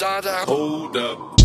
Hold up.